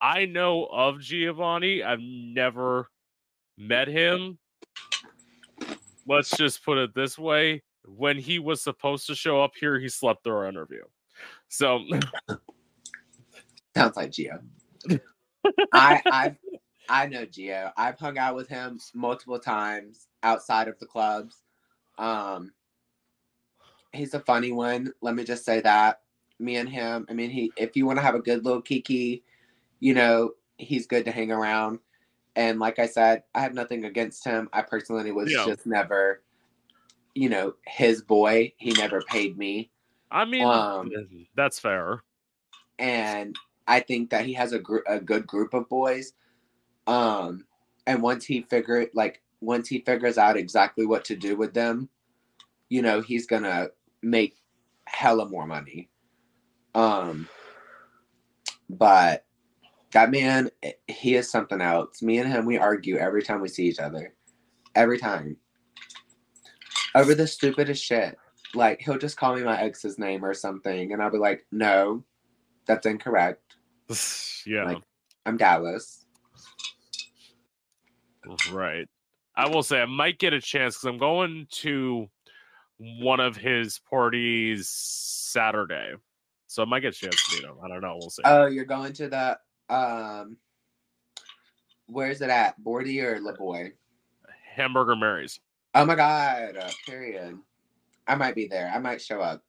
I know of Giovanni. I've never met him. Let's just put it this way: when he was supposed to show up here, he slept through our interview. So, Sounds like Geo. I I I know Geo. I've hung out with him multiple times outside of the clubs. Um, he's a funny one. Let me just say that. Me and him. I mean, he. If you want to have a good little kiki, you know, he's good to hang around. And like I said, I have nothing against him. I personally was Yeah. just never, you know, his boy. He never paid me. I mean, Um, that's fair. and I think that he has a gr- a good group of boys. Um, and once he figure like once he figures out exactly what to do with them, you know, he's gonna make hella more money. Um, but that man, he is something else. Me and him, we argue every time we see each other, every time over the stupidest shit. Like he'll just call me my ex's name or something, and I'll be like, no, That's incorrect. yeah. Like- I'm Dallas. Right. I will say I might get a chance because I'm going to one of his parties Saturday. So I might get a chance to meet him. I don't know. We'll see. Oh, you're going to the um where's it at? Bordy or La Boy? Hamburger Mary's. Oh my god, uh, period. I might be there. I might show up.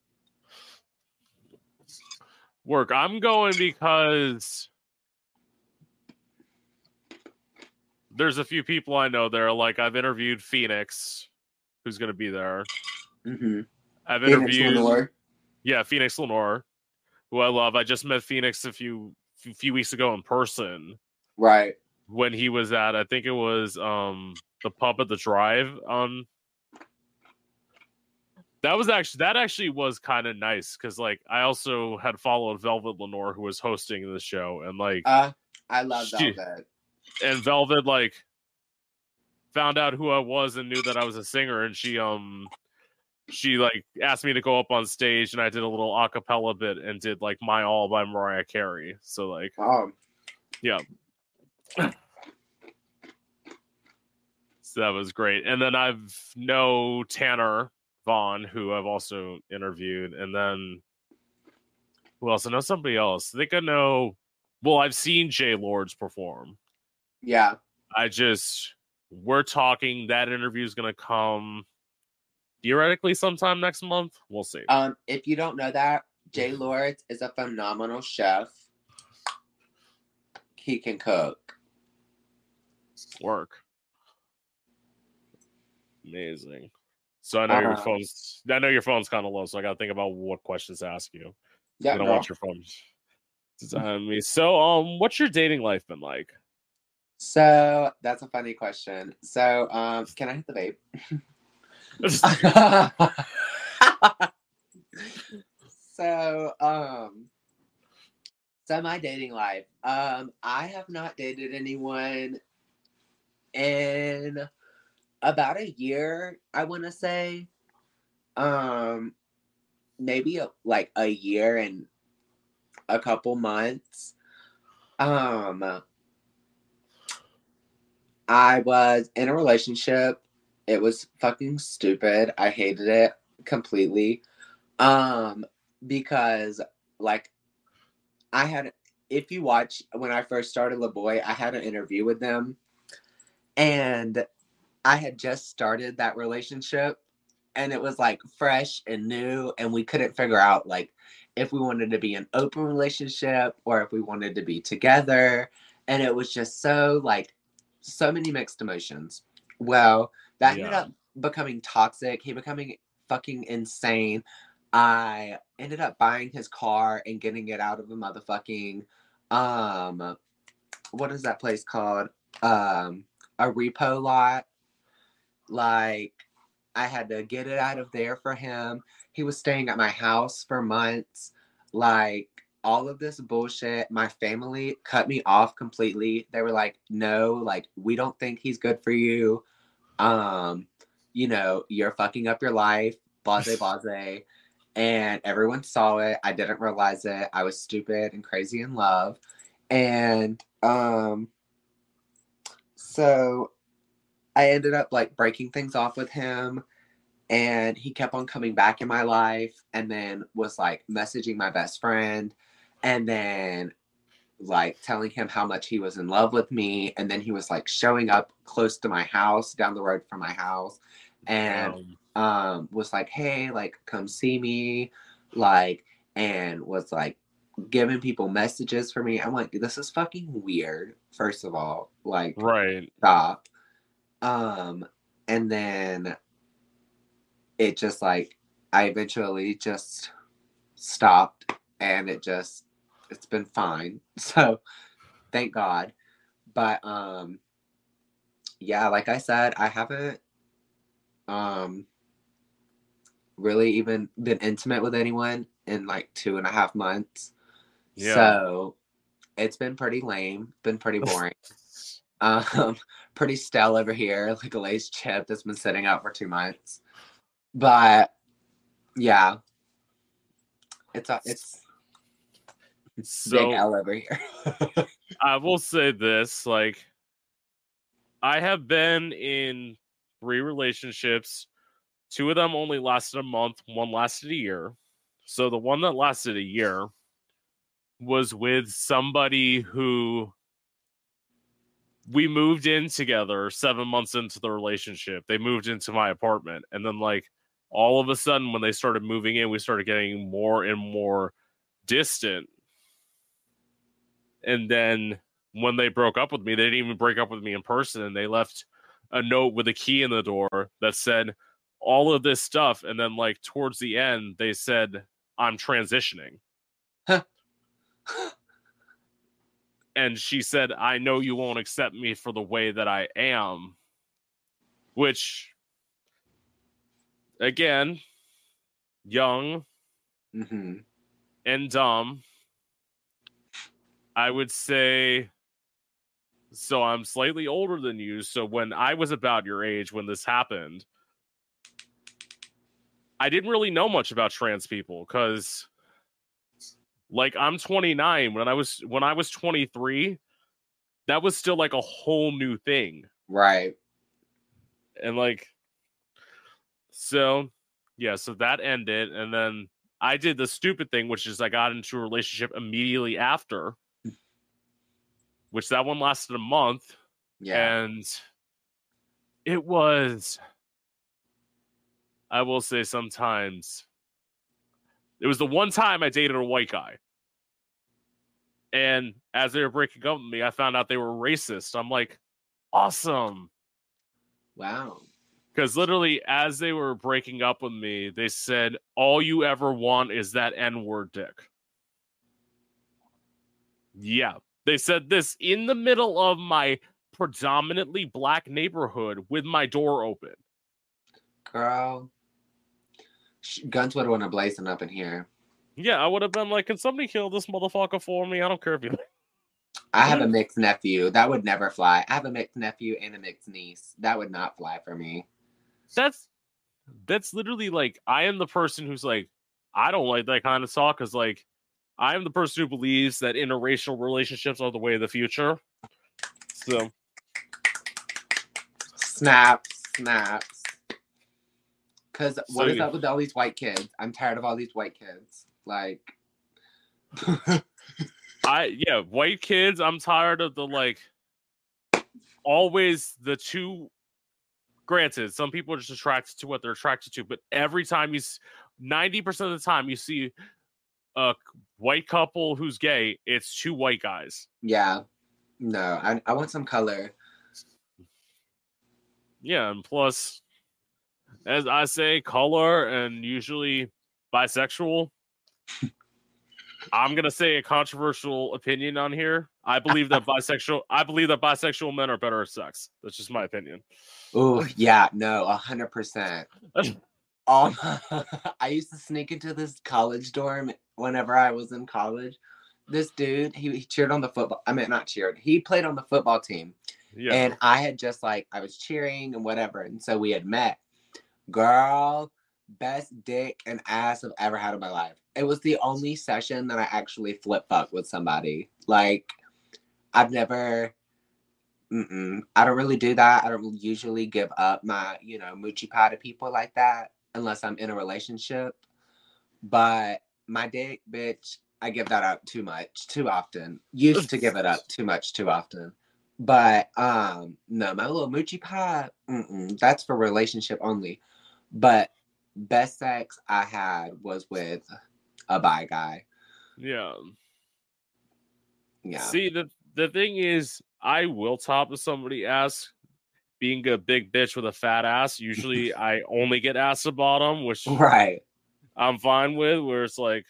Work. I'm going because there's a few people I know there. Like I've interviewed Phoenix, who's going to be there. Mm-hmm. I've Phoenix interviewed, Lenore. yeah, Phoenix Lenore, who I love. I just met Phoenix a few few weeks ago in person Right. when he was at I think it was um the pub at the drive Um, that was actually that actually was kind of nice because like I also had followed Velvet Lenore who was hosting the show and like Uh I love. Velvet. and Velvet like found out who I was and knew that I was a singer and she um she like asked me to go up on stage and I did a little a cappella bit and did like My All by Mariah Carey. So like Oh, yeah. So that was great. And then I've know Tanner Vaughn, who I've also interviewed, and then who else? I know somebody else. I think I know. Well, I've seen Jay Lords perform. yeah. I just we're talking. That interview is gonna come theoretically sometime next month. We'll see. Um, if you don't know that, Jay Lords is a phenomenal chef. He can cook. Work. Amazing. So I know your Uh, phone's. I know your phone's kind of low, so I got to think about what questions to ask you. Yeah, I don't want your phone. me. So, um, what's your dating life been like? So that's a funny question. So, um, can I hit the vape? so, um, so my dating life. Um, I have not dated anyone in about a year. I want to say, um, maybe a, like a year and a couple months. Um, I was in a relationship. It was fucking stupid. I hated it completely. Um, because like I had if you watch when I first started La Boy, I had an interview with them and I had just started that relationship and it was like fresh and new and we couldn't figure out like if we wanted to be an open relationship or if we wanted to be together and it was just so like so many mixed emotions. Well, that ended up becoming toxic. He becoming fucking insane. I ended up buying his car and getting it out of a motherfucking um what is that place called? Um a repo lot. Like I had to get it out of there for him. He was staying at my house for months. Like all of this bullshit. My family cut me off completely. They were like, "No, like we don't think he's good for you. Um, you know, you're fucking up your life." Blase, blase. And everyone saw it. I didn't realize it. I was stupid and crazy in love. And um so I ended up like breaking things off with him and he kept on coming back in my life and then was like messaging my best friend and then like telling him how much he was in love with me and then he was like showing up close to my house down the road from my house and Um, was like hey like come see me like and was like giving people messages for me. I'm like this is fucking weird first of all like right. stop. Um and then it just like i eventually just stopped and it just it's been fine. So thank god. But um yeah like i said i haven't um really even been intimate with anyone in like two and a half months. Yeah. so it's been pretty lame been pretty boring. Um, pretty stale over here, like a Lay's chip that's been sitting out for two months. But yeah, it's a, it's So Big L over here. I will say this: like, I have been in three relationships. Two of them only lasted a month. One lasted a year. So the one that lasted a year was with somebody who we moved in together seven months into the relationship. They moved into my apartment, and then like all of a sudden, when they started moving in, we started getting more and more distant. And then when they broke up with me, they didn't even break up with me in person, and they left a note with a key in the door that said all of this stuff. And then like towards the end, they said, "I'm transitioning." and she said, I know you won't accept me for the way that I am. Which, again, young hmm and dumb. I would say, so I'm slightly older than you. So when I was about your age when this happened, I didn't really know much about trans people because like I'm 29 when I was when I was 23 that was still like a whole new thing Right. and like so yeah so that ended and then I did the stupid thing which is I got into a relationship immediately after which that one lasted a month Yeah. and it was I will say sometimes it was the one time I dated a white guy. And as they were breaking up with me, I found out they were racist. I'm like, awesome. wow. Because literally, as they were breaking up with me, they said, All you ever want is that N word dick. Yeah. They said this in the middle of my predominantly black neighborhood with my door open. Girl. Guns would have went blazing up in here. Yeah, I would have been like, Can somebody kill this motherfucker for me? I don't care if you. I have a mixed nephew. That would never fly. I have a mixed nephew and a mixed niece. That would not fly for me. That's that's literally like I am the person who's like, I don't like that kind of talk because like I am the person who believes that interracial relationships are the way of the future. So snap, snaps. Cause what So is you- up with all these white kids? I'm tired of all these white kids. Like I yeah, white kids, I'm tired of the like always the two granted, some people are just attracted to what they're attracted to, but every time you 90% of the time you see a white couple who's gay, it's two white guys. yeah. No, I, I want some color. Yeah, and plus, as I say, color and usually bisexual. I'm gonna say a controversial opinion on here. I believe that bisexual. I believe that bisexual men are better at sex. That's just my opinion. Oh yeah, no, a hundred percent. Um, I used to sneak into this college dorm whenever I was in college. This dude, he, he cheered on the football. I mean, not cheered. He played on the football team, Yeah, and I had just like I was cheering and whatever, and so we had met. Girl, best dick and ass I've ever had in my life. It was the only session that I actually flip fuck with somebody. Like, I've never. Mm-mm. I don't really do that. I don't usually give up my, you know, moochie pie to people like that unless I'm in a relationship. But my dick, bitch, I give that up too much, too often. Used to give it up too much, too often. But um, no, my little moochie pie, mm-mm, that's for relationship only. But best sex I had was with a bi guy. yeah. Yeah. See, the the thing is, I will top if somebody asks. Being a big bitch with a fat ass, usually I only get ass to bottom, which Right. I'm fine with. Where it's like,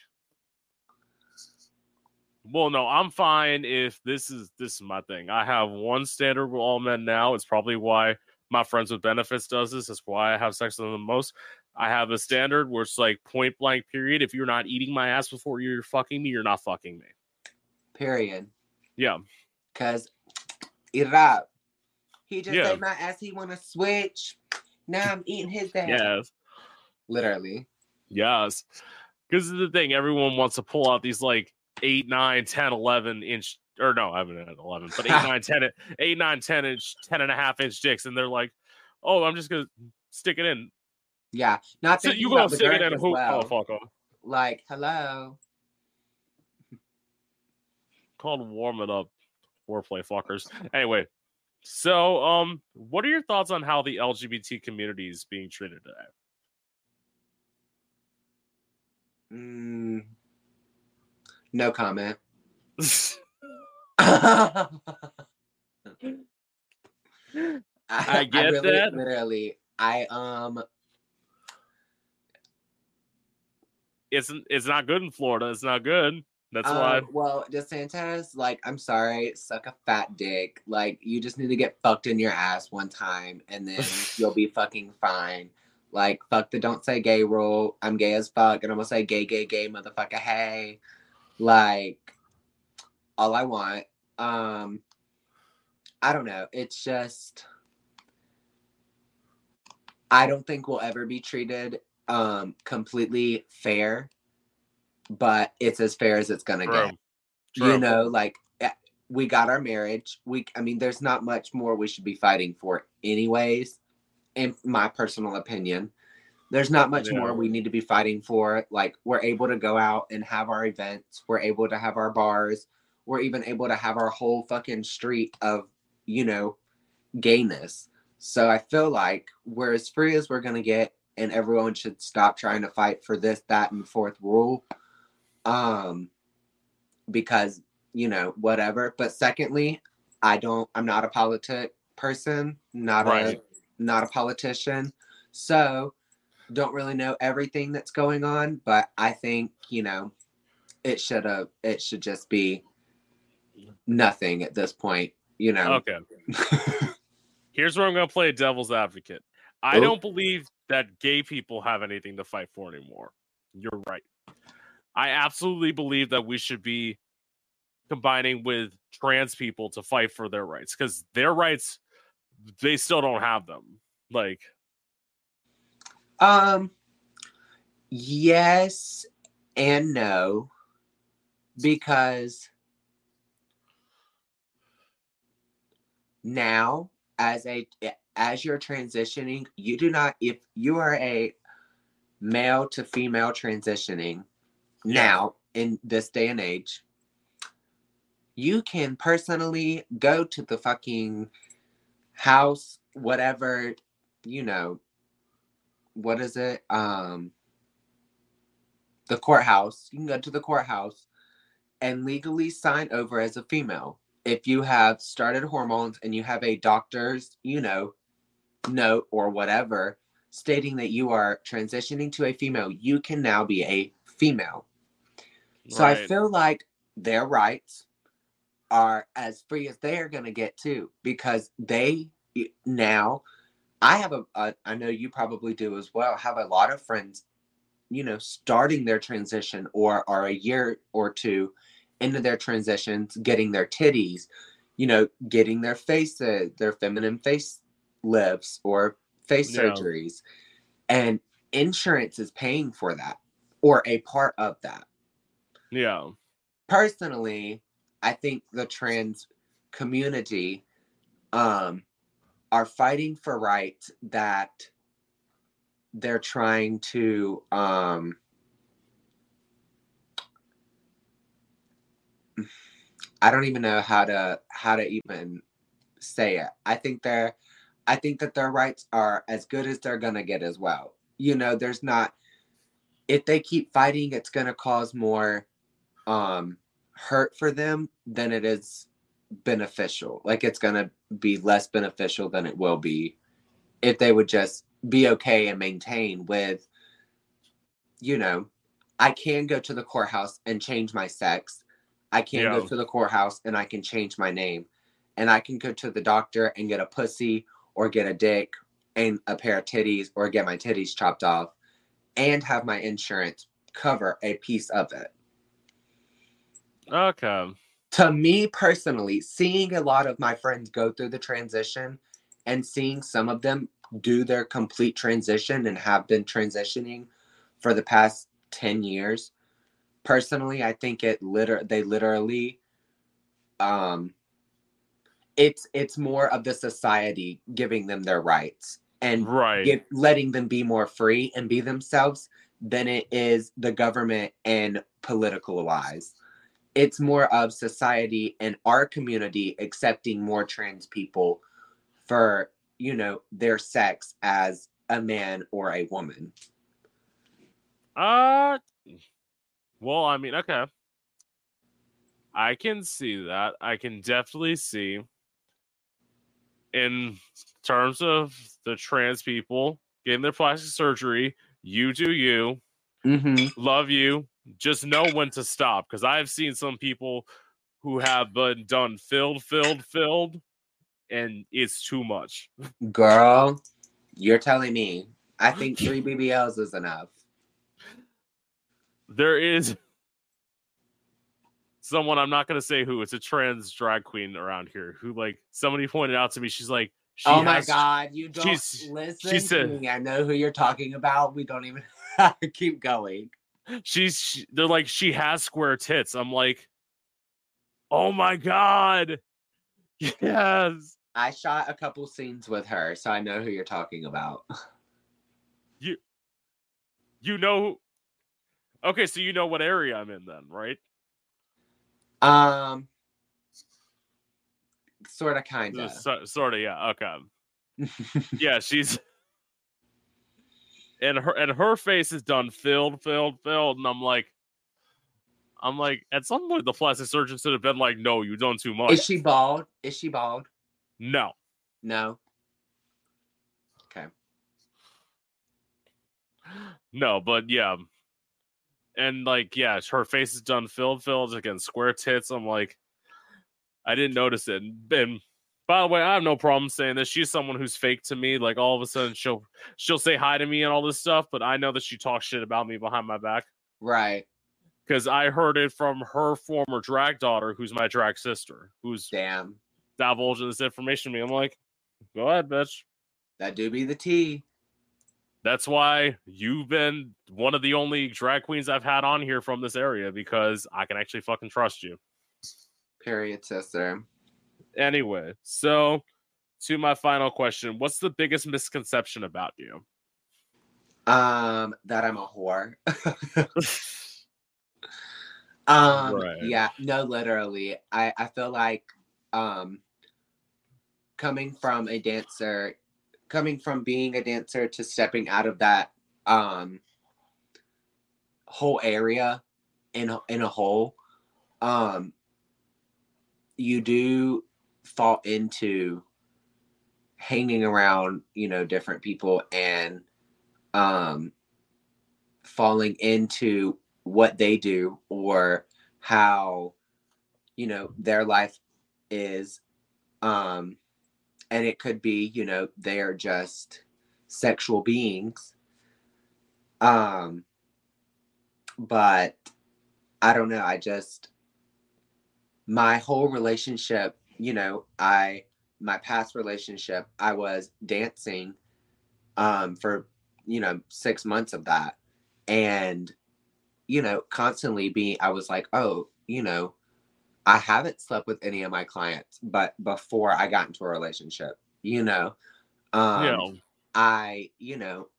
well, no, I'm fine if this is this is my thing. I have one standard with all men now. It's probably why my friends with benefits does this. That's why I have sex with them the most. I have a standard where it's like point blank period. If you're not eating my ass before you're fucking me, you're not fucking me. Period. Yeah, Cause eat it up. He just Yeah. ate my ass. He want to switch. Now I'm eating his ass. yes, Literally. yes. Because the thing, everyone wants to pull out these like 8, 9, 10, 11 inch, or no, I haven't had 11, but 8, 9, 10, 8, 9, 10 inch, 10 and a half inch dicks. And they're like, oh, I'm just going to stick it in. Yeah. Not So you about gonna stick it in as who? Oh, well. Oh, fuck off. Like, hello. Called warm it up, foreplay fuckers. Anyway, so um, what are your thoughts on how the LGBT community is being treated today? Mm, no comment. I, I get really, that. Literally, I um, it's it's not good in Florida. It's not good. That's why. um, well, DeSantis, like, I'm sorry, suck a fat dick. Like, you just need to get fucked in your ass one time, and then you'll be fucking fine. Like, fuck the don't say gay rule. I'm gay as fuck, and I'm gonna say gay, gay, gay, motherfucker. Hey, like, all I want. Um, I don't know. It's just, I don't think we'll ever be treated um completely fair, but it's as fair as it's gonna True. get. True. You know, like eh, we got our marriage. We, I mean, there's not much more we should be fighting for, anyways. In my personal opinion, there's not much Yeah. more we need to be fighting for. Like we're able to go out and have our events. We're able to have our bars. We're even able to have our whole fucking street of, you know, gayness. So I feel like we're as free as we're gonna get, and everyone should stop trying to fight for this, that, and fourth rule. Um, because you know whatever. But secondly, I don't. I'm not a politic person. Not Right. a not a politician. So don't really know everything that's going on. But I think you know it should have. It should just be nothing at this point. You know. Okay. Here's where I'm going to play devil's advocate. I Oh. don't believe that gay people have anything to fight for anymore. You're right. I absolutely believe that we should be combining with trans people to fight for their rights because their rights, they still don't have them. Like, Um yes and no because now as a as you're transitioning you do not if you are a male to female transitioning now in this day and age you can personally go to the fucking house whatever you know what is it? Um, the courthouse. You can go to the courthouse and legally sign over as a female. If you have started hormones and you have a doctor's, you know, note or whatever stating that you are transitioning to a female, you can now be a female. So I feel like their rights are as free as they are going to get too, because they now, I have a, a, I know you probably do as well, have a lot of friends, you know, starting their transition or are a year or two into their transitions, getting their titties, you know, getting their faces, uh, their feminine face lifts or face Yeah. surgeries. And insurance is paying for that or a part of that yeah. personally, I think the trans community um are fighting for rights that they're trying to um I don't even know how to how to even say it. I think they're I think that their rights are as good as they're gonna get as well. You know, there's not if they keep fighting, it's gonna cause more um hurt for them than it is beneficial. Like it's gonna be less beneficial than it will be if they would just be okay and maintain with, you know, I can go to the courthouse and change my sex. I can Yeah. go to the courthouse and I can change my name. And I can go to the doctor and get a pussy or get a dick and a pair of titties or get my titties chopped off and have my insurance cover a piece of it. Okay. to me personally, seeing a lot of my friends go through the transition and seeing some of them do their complete transition and have been transitioning for the past 10 years, personally, I think it liter they literally um it's it's more of the society giving them their rights and right. get, letting them be more free and be themselves than it is the government and political wise. It's more of society and our community accepting more trans people for, you know, their sex as a man or a woman. Uh, well, I mean, okay. I can see that. I can definitely see in terms of the trans people getting their plastic surgery, you do you, Mm-hmm. love you. Just know when to stop because I've seen some people who have been done filled, filled, filled, and it's too much. Girl, you're telling me. I think three BBLs is enough. There is someone I'm not gonna say who. It's a trans drag queen around here who, like, somebody pointed out to me. She's like, she oh my has- god, you don't she's- listen she to said- me. I know who you're talking about. We don't even keep going. She's she, they're like she has square tits. I'm like oh my god. Yes. I shot a couple scenes with her, so I know who you're talking about. you you know okay so you know what area i'm in then right? Um sort of kind of. so, sort of yeah okay. Yeah she's and her and her face is done filled filled filled and i'm like i'm like at some point the plastic surgeon should have been like no you've done too much Is she bald? Is she bald? no No. Okay. No, but yeah. And like, yeah, her face is done filled, filled again, square tits. I'm like, I didn't notice it. And, and by the way, I have no problem saying this. She's someone who's fake to me. Like all of a sudden she'll she'll say hi to me and all this stuff, but I know that she talks shit about me behind my back. Right. Because I heard it from her former drag daughter, who's my drag sister, who's Damn. divulging this information to me. I'm like, go ahead, bitch. That do be the tea. That's why you've been one of the only drag queens I've had on here from this area because I can actually fucking trust you. Period, sister. Anyway, so to my final question, what's the biggest misconception about you? Um, that I'm a whore. Um, Right. yeah, no, literally. I I feel like um coming from a dancer, coming from being a dancer to stepping out of that um whole area in in a whole, um, you do fall into hanging around, you know, different people and um falling into what they do or how you know their life is um and it could be you know they're just sexual beings um but i don't know i just my whole relationship you know i my past relationship i was dancing um for you know 6 months of that. And you know, constantly being, I was like, oh, you know, I haven't slept with any of my clients, but before I got into a relationship, you know, um, yeah. I, you know,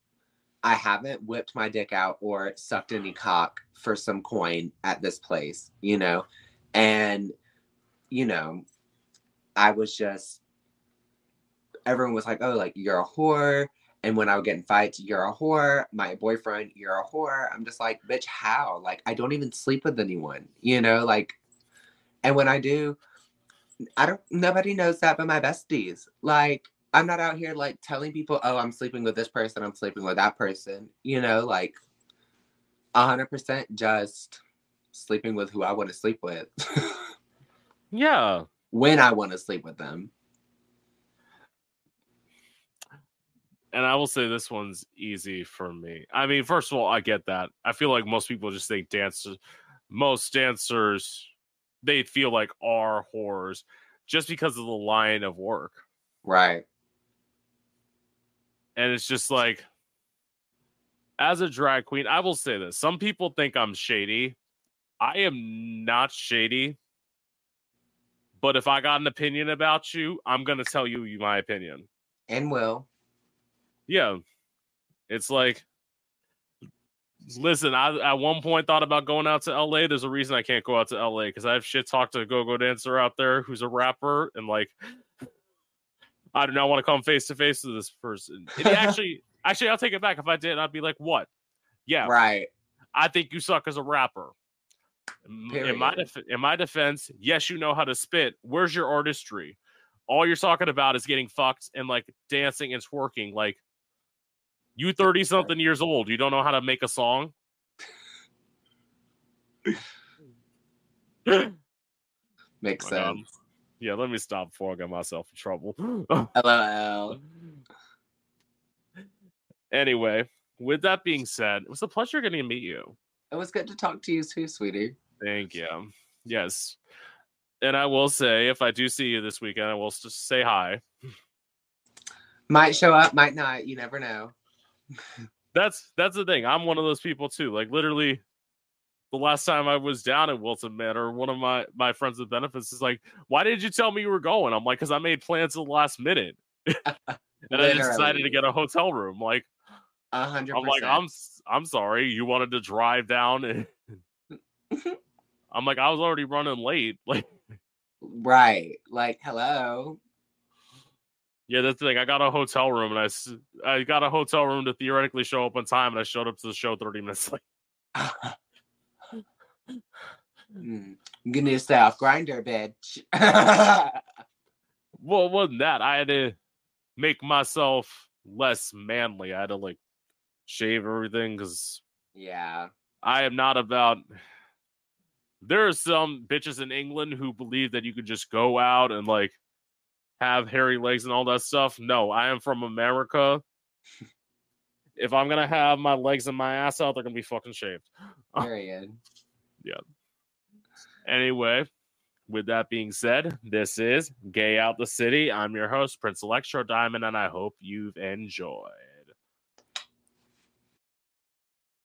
I haven't whipped my dick out or sucked any cock for some coin at this place, you know, and, you know, I was just, everyone was like, oh, like, you're a whore. And when I would get in fights, you're a whore. My boyfriend, you're a whore. I'm just like, bitch, how? Like, I don't even sleep with anyone, you know? Like, and when I do, I don't, nobody knows that but my besties. Like, I'm not out here like telling people, oh, I'm sleeping with this person, I'm sleeping with that person, you know? Like, 100% just sleeping with who I want to sleep with Yeah. When I want to sleep with them. And I will say this one's easy for me. I mean, first of all, I get that. I feel like most people just think dancers, most dancers, they feel like are whores just because of the line of work. Right. And it's just like, as a drag queen, I will say this. Some people think I'm shady. I am not shady, but if I got an opinion about you, I'm gonna tell you my opinion. And will. Yeah, it's like, listen, I at one point thought about going out to LA. There's a reason I can't go out to LA because I have shit talked to a go-go dancer out there who's a rapper, and like, I do not want to come face to face with this person. And actually, actually, I'll take it back. If I did, I'd be like, what? Yeah, Right. I think you suck as a rapper. M- In my def- in my defense, yes, you know how to spit. Where's your artistry? All you're talking about is getting fucked and like dancing and twerking. Like you thirty something years old, you don't know how to make a song. Oh Makes My God. sense. Yeah, let me stop before I get myself in trouble. LOL. anyway, with that being said, it was a pleasure getting to meet you. It was good to talk to you too, sweetie. Thank you. Yes. And I will say, if I do see you this weekend, I will just say hi. Might show up, might not. You never know. That's that's the thing. I'm one of those people too. Like literally, the last time I was down at Wilton Manor, one of my my friends with benefits is like, "Why did you tell me you were going?" I'm like, "Cause I made plans at the last minute, and I just decided to get a hotel room." Like, A hundred I'm like, "I'm I'm sorry, you wanted to drive down." And I'm like, I was already running late. Like, Right. Like, hello. yeah, that's the thing. I got a hotel room, and I I got a hotel room to theoretically show up on time, and I showed up to the show 30 minutes late. Mm. You need to stay off Grindr, bitch. Well, it wasn't that. I had to make myself less manly. I had to like shave everything because yeah. I am not about. There are some bitches in England who believe that you could just go out and like have hairy legs and all that stuff. No, I am from America. if I'm gonna have my legs and my ass out, they're gonna be fucking shaved. Period. Anyway, with that being said, this is Gay Out the City. I'm your host, Prince Electro Diamond, and I hope you've enjoyed.